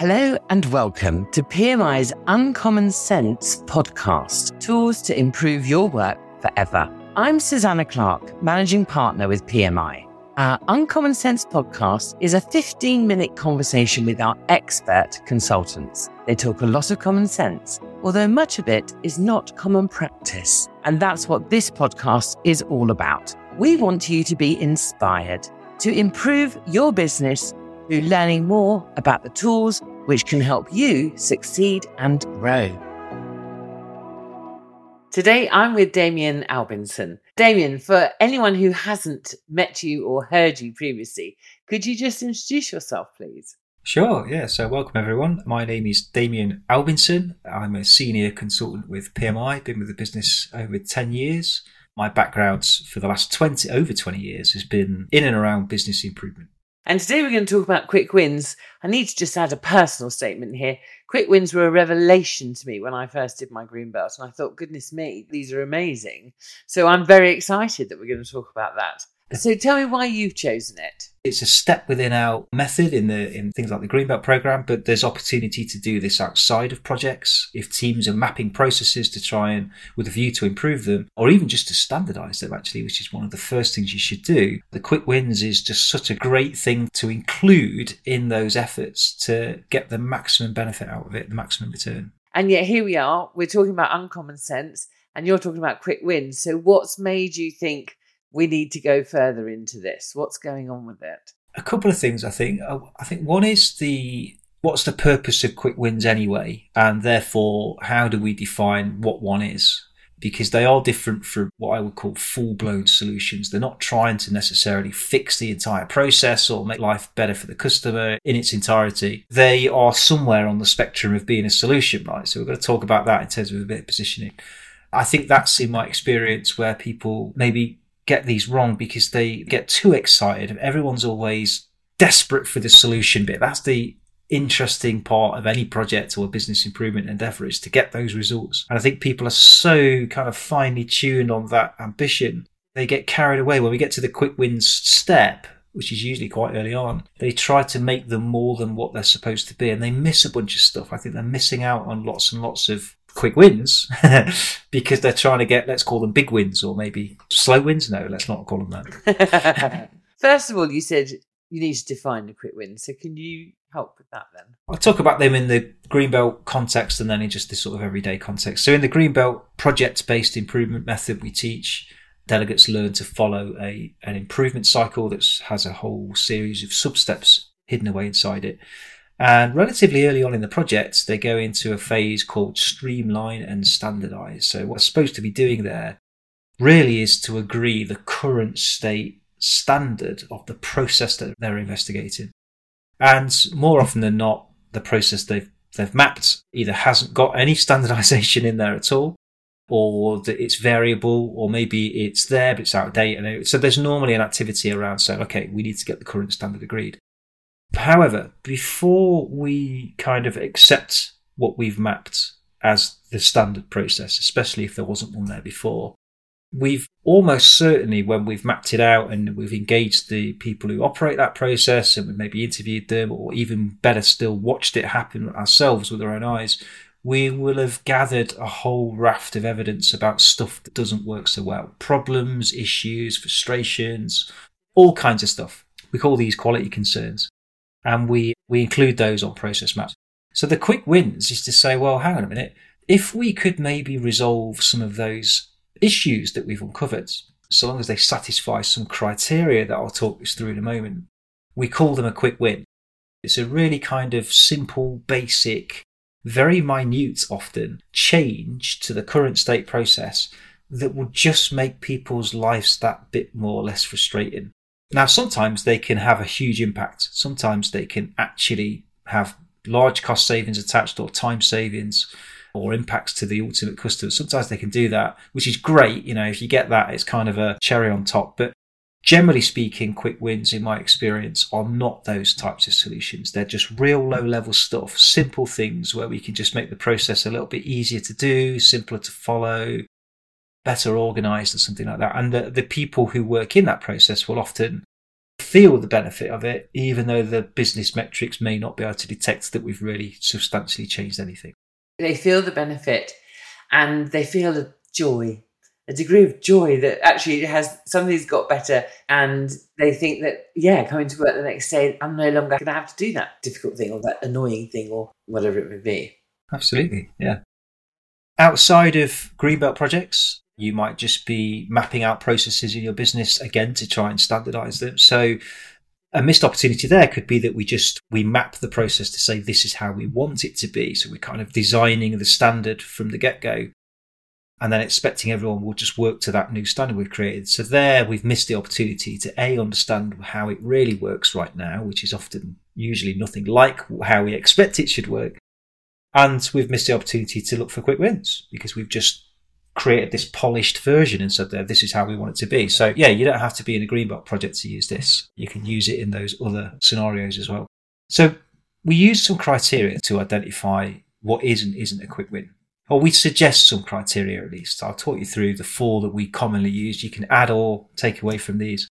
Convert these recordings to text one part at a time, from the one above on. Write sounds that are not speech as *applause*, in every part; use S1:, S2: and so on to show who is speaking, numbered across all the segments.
S1: Hello and welcome to PMI's Uncommon Sense podcast Tools to Improve Your Work Forever. I'm Susanna Clark, Managing Partner with PMI. Our Uncommon Sense podcast is a 15 minute conversation with our expert consultants. They talk a lot of common sense, although much of it is not common practice. And that's what this podcast is all about. We want you to be inspired to improve your business through learning more about the tools which can help you succeed and grow. Today, I'm with Damion Albinson. Damion, for anyone who hasn't met you or heard you previously, could you just introduce yourself, please?
S2: Sure, yeah. So, welcome everyone. My name is Damion Albinson. I'm a senior consultant with PMI, been with the business over 10 years. My background for the last 20, over 20 years has been in and around business improvement.
S1: And today we're going to talk about quick wins. I need to just add a personal statement here. Quick wins were a revelation to me when I first did my green belt, and I thought, goodness me, these are amazing. So I'm very excited that we're going to talk about that. So tell me why you've chosen it.
S2: It's a step within our method in the in things like the Greenbelt program, but there's opportunity to do this outside of projects. If teams are mapping processes to try and with a view to improve them, or even just to standardize them actually, which is one of the first things you should do. The quick wins is just such a great thing to include in those efforts to get the maximum benefit out of it, the maximum return.
S1: And yet here we are, we're talking about uncommon sense and you're talking about quick wins. So what's made you think we need to go further into this. What's going on with it?
S2: A couple of things, I think. Uh, I think one is the what's the purpose of quick wins anyway, and therefore how do we define what one is? Because they are different from what I would call full blown solutions. They're not trying to necessarily fix the entire process or make life better for the customer in its entirety. They are somewhere on the spectrum of being a solution, right? So we're going to talk about that in terms of a bit of positioning. I think that's in my experience where people maybe get these wrong because they get too excited. Everyone's always desperate for the solution bit. That's the interesting part of any project or business improvement endeavor is to get those results. And I think people are so kind of finely tuned on that ambition. They get carried away when we get to the quick wins step, which is usually quite early on. They try to make them more than what they're supposed to be and they miss a bunch of stuff. I think they're missing out on lots and lots of quick wins *laughs* because they're trying to get, let's call them big wins or maybe slow wins. No, let's not call them
S1: that. *laughs* First of all, you said you need to define a quick win. So can you help with that then?
S2: I'll talk about them in the Greenbelt context and then in just this sort of everyday context. So in the Greenbelt project based improvement method, we teach delegates learn to follow a an improvement cycle that has a whole series of sub steps hidden away inside it. And relatively early on in the project, they go into a phase called streamline and standardize. So what's supposed to be doing there really is to agree the current state standard of the process that they're investigating. And more often than not, the process they've they've mapped either hasn't got any *laughs* standardization in there at all, or that it's variable, or maybe it's there but it's out of date. So there's normally an activity around saying, okay, we need to get the current standard agreed. However, before we kind of accept what we've mapped as the standard process, especially if there wasn't one there before, we've almost certainly, when we've mapped it out and we've engaged the people who operate that process and we've maybe interviewed them or even better still, watched it happen ourselves with our own eyes, we will have gathered a whole raft of evidence about stuff that doesn't work so well problems, issues, frustrations, all kinds of stuff. We call these quality concerns and we, we include those on process maps. So the quick wins is to say, well, hang on a minute. If we could maybe resolve some of those issues that we've uncovered, so long as they satisfy some criteria that I'll talk us through in a moment, we call them a quick win. It's a really kind of simple, basic, very minute often change to the current state process that will just make people's lives that bit more or less frustrating. Now, sometimes they can have a huge impact. Sometimes they can actually have large cost savings attached or time savings or impacts to the ultimate customer. Sometimes they can do that, which is great. You know, if you get that, it's kind of a cherry on top. But generally speaking, quick wins, in my experience, are not those types of solutions. They're just real low level stuff, simple things where we can just make the process a little bit easier to do, simpler to follow, better organized or something like that. And the, the people who work in that process will often feel the benefit of it, even though the business metrics may not be able to detect that we've really substantially changed anything.
S1: They feel the benefit and they feel a joy, a degree of joy that actually has something's got better and they think that, yeah, coming to work the next day, I'm no longer going to have to do that difficult thing or that annoying thing or whatever it may be.
S2: Absolutely, yeah. Outside of Greenbelt projects, you might just be mapping out processes in your business again to try and standardize them. So a missed opportunity there could be that we just we map the process to say this is how we want it to be. So we're kind of designing the standard from the get-go and then expecting everyone will just work to that new standard we've created. So there we've missed the opportunity to A understand how it really works right now, which is often usually nothing like how we expect it should work. And we've missed the opportunity to look for quick wins because we've just created this polished version and said, this is how we want it to be. So yeah, you don't have to be in a Greenbelt project to use this. You can use it in those other scenarios as well. So we use some criteria to identify what is and isn't a quick win. Or we suggest some criteria at least. I'll talk you through the four that we commonly use. You can add or take away from these.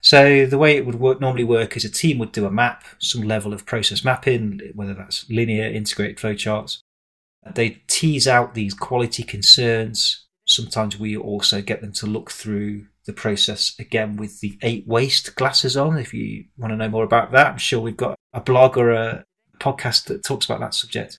S2: So the way it would work, normally work is a team would do a map, some level of process mapping, whether that's linear, integrated flowcharts, they tease out these quality concerns. Sometimes we also get them to look through the process again with the eight waste glasses on. If you want to know more about that, I'm sure we've got a blog or a podcast that talks about that subject.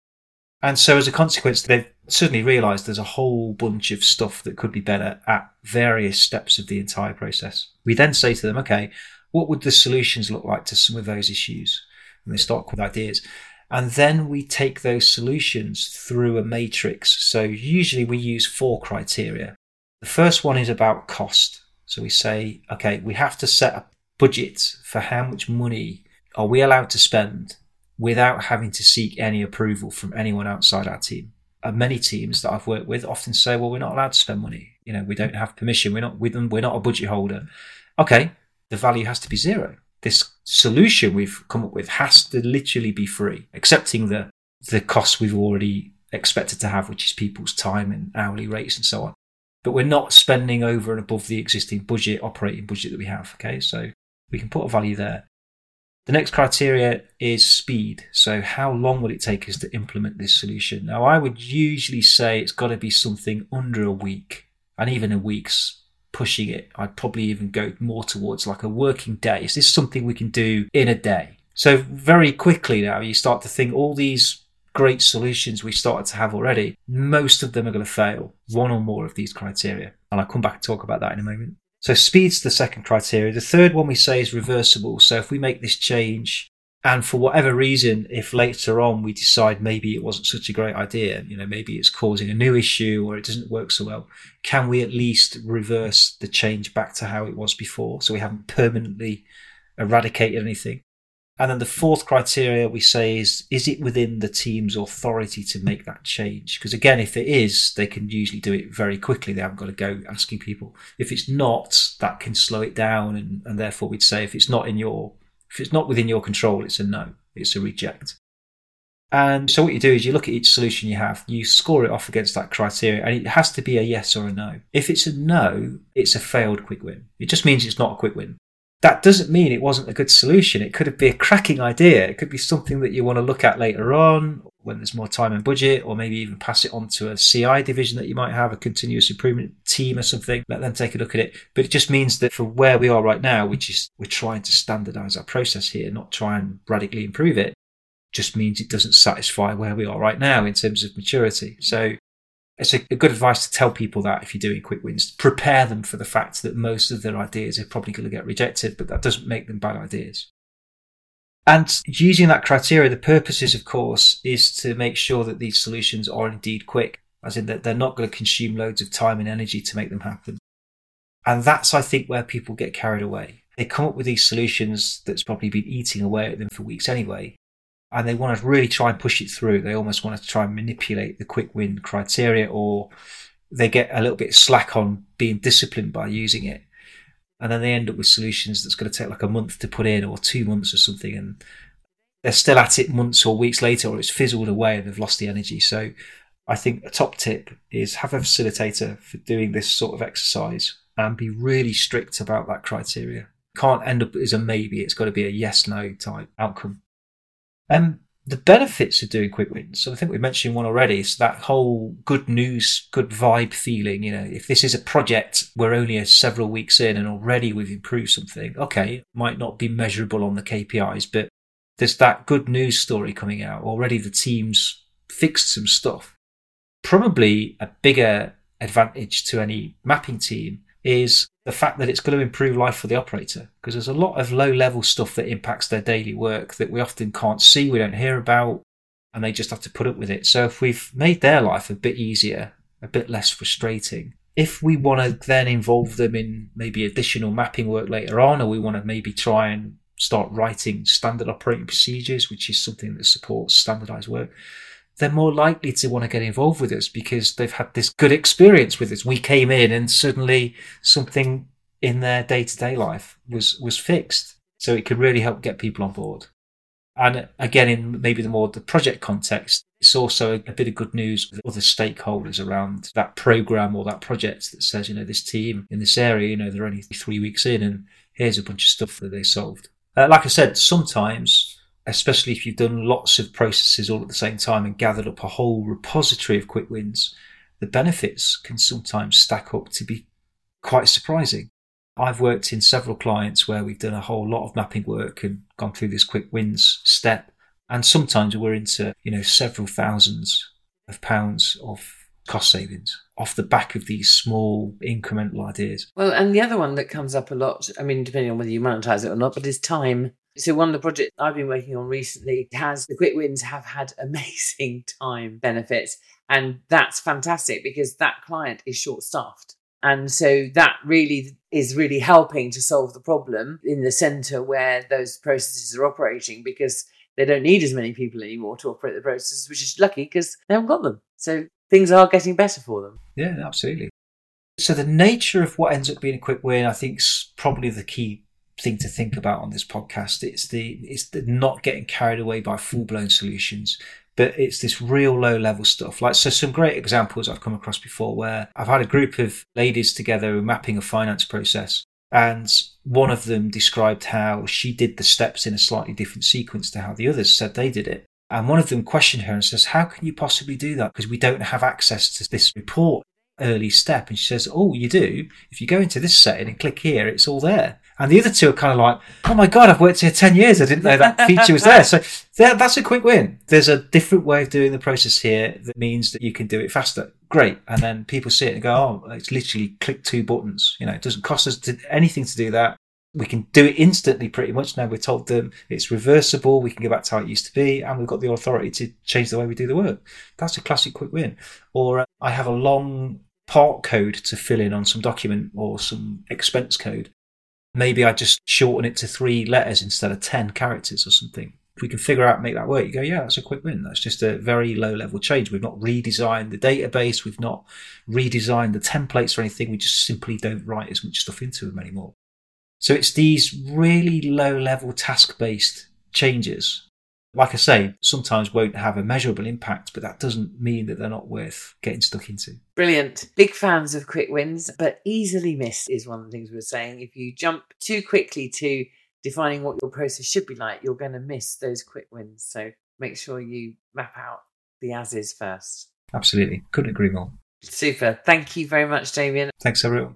S2: And so as a consequence, they've suddenly realized there's a whole bunch of stuff that could be better at various steps of the entire process. We then say to them, okay, what would the solutions look like to some of those issues? And they start with ideas. And then we take those solutions through a matrix. So usually we use four criteria. The first one is about cost. So we say, okay, we have to set a budget for how much money are we allowed to spend without having to seek any approval from anyone outside our team. And many teams that I've worked with often say, well, we're not allowed to spend money. You know, we don't have permission. We're not. We're not a budget holder. Okay. The value has to be zero this solution we've come up with has to literally be free, accepting the the costs we've already expected to have, which is people's time and hourly rates and so on. But we're not spending over and above the existing budget, operating budget that we have. Okay, so we can put a value there. The next criteria is speed. So, how long will it take us to implement this solution? Now, I would usually say it's got to be something under a week, and even a week's pushing it, I'd probably even go more towards like a working day. Is this something we can do in a day? So very quickly now, you start to think all these great solutions we started to have already, most of them are going to fail one or more of these criteria. And I'll come back and talk about that in a moment. So speed's the second criteria. The third one we say is reversible. So if we make this change and for whatever reason, if later on we decide maybe it wasn't such a great idea, you know, maybe it's causing a new issue or it doesn't work so well, can we at least reverse the change back to how it was before? So we haven't permanently eradicated anything. And then the fourth criteria we say is, is it within the team's authority to make that change? Because again, if it is, they can usually do it very quickly. They haven't got to go asking people. If it's not, that can slow it down. And, and therefore we'd say if it's not in your if it's not within your control, it's a no, it's a reject. And so what you do is you look at each solution you have, you score it off against that criteria, and it has to be a yes or a no. If it's a no, it's a failed quick win. It just means it's not a quick win that doesn't mean it wasn't a good solution. It could be a cracking idea. It could be something that you want to look at later on when there's more time and budget, or maybe even pass it on to a CI division that you might have, a continuous improvement team or something. Let them take a look at it. But it just means that for where we are right now, which is we're trying to standardize our process here, not try and radically improve it, just means it doesn't satisfy where we are right now in terms of maturity. So it's a, good advice to tell people that if you're doing quick wins, prepare them for the fact that most of their ideas are probably going to get rejected, but that doesn't make them bad ideas. And using that criteria, the purpose is, of course, is to make sure that these solutions are indeed quick, as in that they're not going to consume loads of time and energy to make them happen. And that's, I think, where people get carried away. They come up with these solutions that's probably been eating away at them for weeks anyway and they want to really try and push it through. They almost want to try and manipulate the quick win criteria, or they get a little bit slack on being disciplined by using it. And then they end up with solutions that's going to take like a month to put in or two months or something. And they're still at it months or weeks later, or it's fizzled away and they've lost the energy. So I think a top tip is have a facilitator for doing this sort of exercise and be really strict about that criteria. Can't end up as a maybe. It's got to be a yes no type outcome. And the benefits of doing quick wins. So I think we mentioned one already. is that whole good news, good vibe feeling. You know, if this is a project, we're only a several weeks in and already we've improved something. Okay, might not be measurable on the KPIs, but there's that good news story coming out. Already the team's fixed some stuff. Probably a bigger advantage to any mapping team is the fact that it's going to improve life for the operator because there's a lot of low level stuff that impacts their daily work that we often can't see, we don't hear about, and they just have to put up with it. So if we've made their life a bit easier, a bit less frustrating, if we want to then involve them in maybe additional mapping work later on, or we want to maybe try and start writing standard operating procedures, which is something that supports standardized work, they're more likely to want to get involved with us because they've had this good experience with us. We came in and suddenly something in their day to day life was, was fixed. So it could really help get people on board. And again, in maybe the more the project context, it's also a, bit of good news with other stakeholders around that program or that project that says, you know, this team in this area, you know, they're only three weeks in and here's a bunch of stuff that they solved. Uh, like I said, sometimes especially if you've done lots of processes all at the same time and gathered up a whole repository of quick wins, the benefits can sometimes stack up to be quite surprising. I've worked in several clients where we've done a whole lot of mapping work and gone through this quick wins step. And sometimes we're into, you know, several thousands of pounds of cost savings off the back of these small incremental ideas.
S1: Well, and the other one that comes up a lot, I mean, depending on whether you monetize it or not, but is time. So one of the projects I've been working on recently has the quick wins have had *laughs* amazing time benefits. And that's fantastic because that client is short staffed. And so that really is really helping to solve the problem in the center where those processes are operating because they don't need as many people anymore to operate the processes, which is lucky because they haven't got them. So things are getting better for them.
S2: Yeah, absolutely. So the nature of what ends up being a quick win, I think, is probably the key thing to think about on this podcast. It's the it's the not getting carried away by full blown solutions, but it's this real low level stuff. Like so, some great examples I've come across before where I've had a group of ladies together mapping a finance process, and one of them described how she did the steps in a slightly different sequence to how the others said they did it. And one of them questioned her and says, How can you possibly do that? Because we don't have access to this report early step. And she says, Oh, you do? If you go into this setting and click here, it's all there. And the other two are kind of like, Oh my God, I've worked here 10 years. I didn't know that feature was there. *laughs* So that, that's a quick win. There's a different way of doing the process here that means that you can do it faster. Great. And then people see it and go, Oh, it's literally click two buttons. You know, it doesn't cost us to, anything to do that we can do it instantly pretty much now we're told them it's reversible we can go back to how it used to be and we've got the authority to change the way we do the work that's a classic quick win or uh, i have a long part code to fill in on some document or some expense code maybe i just shorten it to three letters instead of 10 characters or something. If we can figure out make that work you go yeah that's a quick win. That's just a very low level change. We've not redesigned the database. We've not redesigned the templates or anything. We just simply don't write as much stuff into them anymore. So it's these really low level task based changes. Like I say, sometimes won't have a measurable impact, but that doesn't mean that they're not worth getting stuck into.
S1: Brilliant. Big fans of quick wins, but easily missed is one of the things we are saying. If you jump too quickly to defining what your process should be like, you're going to miss those quick wins. So make sure you map out the as is first.
S2: Absolutely. Couldn't agree more.
S1: Super. Thank you very much, Damion.
S2: Thanks, everyone.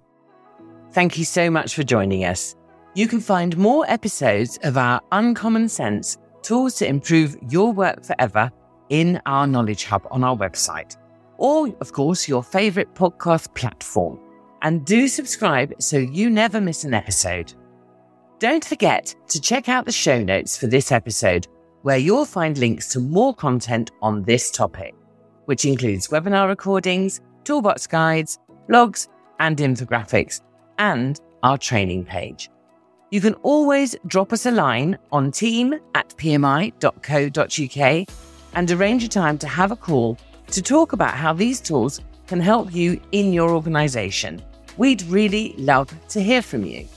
S1: Thank you so much for joining us. You can find more episodes of our Uncommon Sense tools to improve your work forever in our Knowledge Hub on our website, or, of course, your favorite podcast platform. And do subscribe so you never miss an episode. Don't forget to check out the show notes for this episode, where you'll find links to more content on this topic, which includes webinar recordings, toolbox guides, blogs, and infographics and our training page. You can always drop us a line on team at pmi.co.uk and arrange a time to have a call to talk about how these tools can help you in your organisation. We'd really love to hear from you.